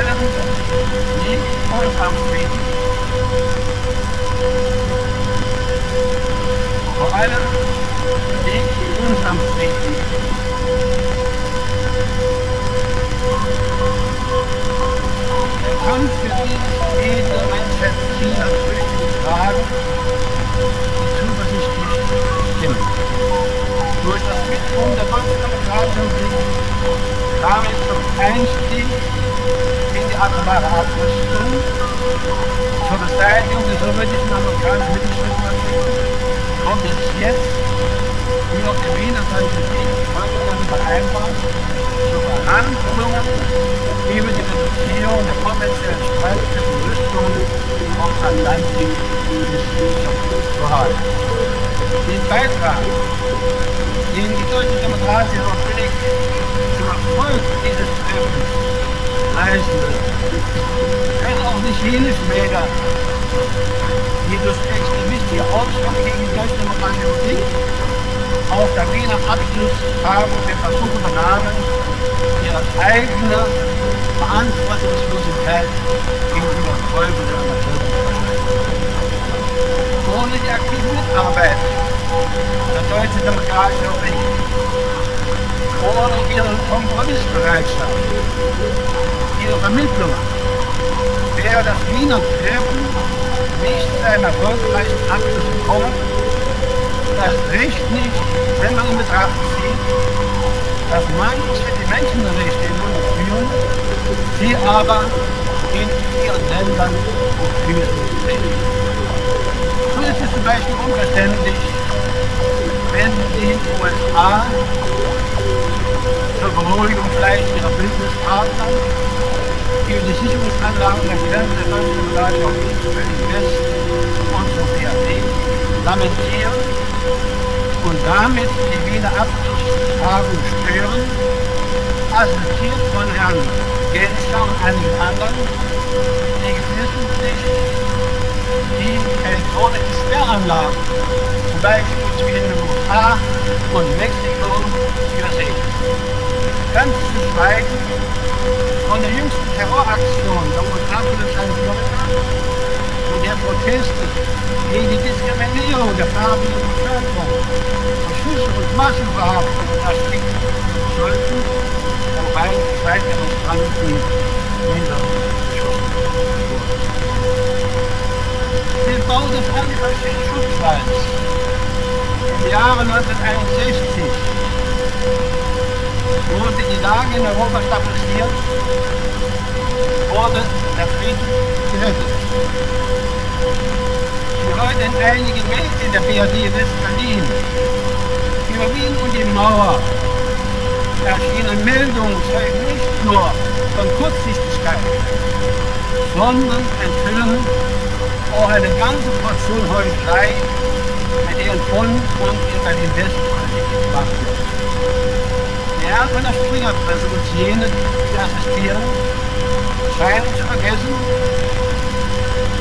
Island, Neat und Humphrey. Vor allem Neat und Humphrey. Der Kampf für dieses edle Menschenziel natürlich getragen, die zuversichtlich stimmt. Durch das Mitwirken der deutschen Demokratischen Bewegung kam es zum Einstieg atomare Abrüstung zur Bestärkung des sowjetischen amerikanischen Mittelstreckens kommt es jetzt? Wie noch gewesen, das heißt, es geht vollkommen vereinbart. Zur Verhandlung über die Reduzierung der kommerziellen Streit zwischen Rüstung und Atlantik bis zu halten. Den Beitrag, den die deutsche Demokratie noch billig zum Erfolg dieses Treffens Reisende. Wenn auch nicht jenes Mäder. Jesus Extremist, die Aufstand gegen Deutschland und Majorität, auch der Wiener Abschluss haben und den Versuch unternahmen, ihre eigene Verantwortungslosigkeit gegenüber Folgen der Nation. Ohne die aktive Mitarbeit der Deutschen Demokratischen Republik ohne ihre Kompromissbereitschaft ihre Vermittlung, wäre das Wiener Treffen nicht zu einem erfolgreichen Abschluss gekommen. Das riecht nicht, wenn man in Betracht zieht, dass manche die Menschenrechte in Mund führen, sie aber in ihren Ländern führen. So ist es zum Beispiel unverständlich, wenn die USA zur Beruhigung vielleicht ihrer Bündnispartner über die Sicherungsanlagen der Grenze der deutschen Berlin West und zur BRD lamentieren und damit die Wiener Abschlusstagung stören, assoziiert von Herrn Genscher und einigen anderen, die geflissentlich die elektronischen Sperranlagen, zum Beispiel zwischen den USA und Mexiko, übersehen. Ganz zu schweigen von der jüngsten Terroraktion der USA-Polizei in Florida und der Proteste gegen die Diskriminierung der farbigen Bevölkerung, Schüsse und Massenverhaftungen ersticken sollten, wobei zwei Demonstranten niedergeschossen wurden. Den Bau des antifaschistischen Schutzwalls im Jahre 1961 wurde die Lage in Europa stabilisiert, wurde der Frieden gerettet. Wie heute in einigen Medien der BRD West-Berlin über Wien und die Mauer erschienen Meldungen zeugen nicht nur von Kurzsichtigkeit, sondern enthüllen auch eine ganze Portion Heuchelei, mit deren von und in Berlin-West-Politik gemacht wird. Herr von der Springerpresse und jene, die assistieren, scheinen zu vergessen,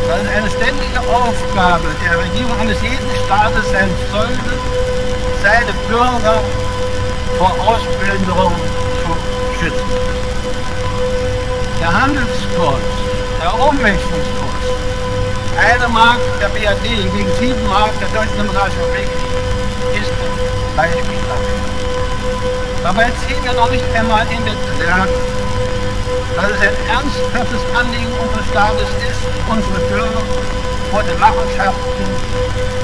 dass es eine ständige Aufgabe der Regierung eines jeden Staates sein sollte, seine Bürger vor Ausplünderung zu schützen. Der Handelskurs, der Umwälzungskurs, Eine Mark der BRD gegen sieben Mark der Deutschen Demokratischen Republik ist ein Dabei ziehen wir noch nicht einmal in den Betrag, dass es ein ernsthaftes Anliegen unseres Staates ist, unsere Bürger vor den Machenschaften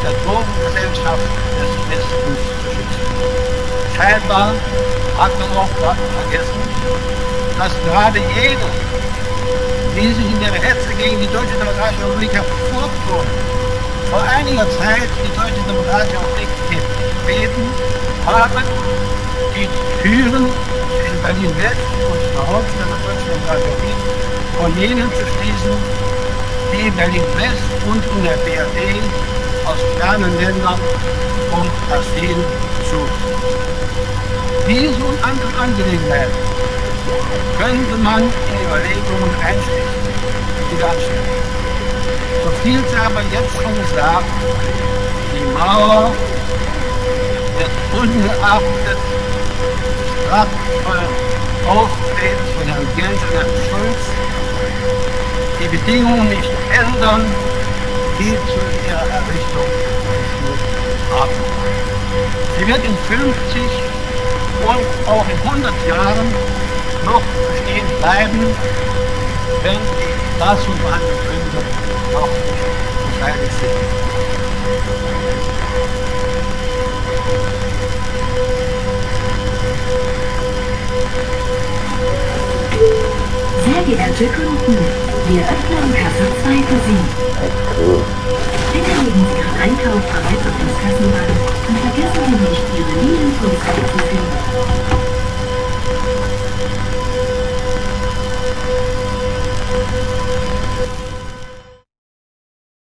der Drogengesellschaft des Westens zu schützen. Scheinbar hat man auch vergessen, dass gerade jene, die sich in der Hetze gegen die Deutsche Demokratische Republik hervortun, vor einiger Zeit die Deutsche Demokratische Republik gebeten haben, Türen in Berlin-West und Deutschen Demokratischen Republik von jenen zu schließen, die Berlin-West und in der BRD aus fernen Ländern um Asyl suchen. Diese und andere Angelegenheiten könnte man in Überlegungen einschließen, die anstellen. So viel sei aber jetzt schon gesagt, die Mauer wird ungeachtet des kraftvollen Auftretens von Herrn Herrn Schulz die Bedingungen nicht ändern, die zu ihrer Errichtung haben. Sie wird in 50 und auch in 100 Jahren noch bestehen bleiben, wenn die dazu behandelten Gründe noch nicht beteiligt sind. Verehrte Kunden, wir öffnen Kasse 2 für Sie. Bitte legen Sie Ihren Einkauf bereits auf das Kassenband und vergessen Sie nicht, Ihre Linienfunktion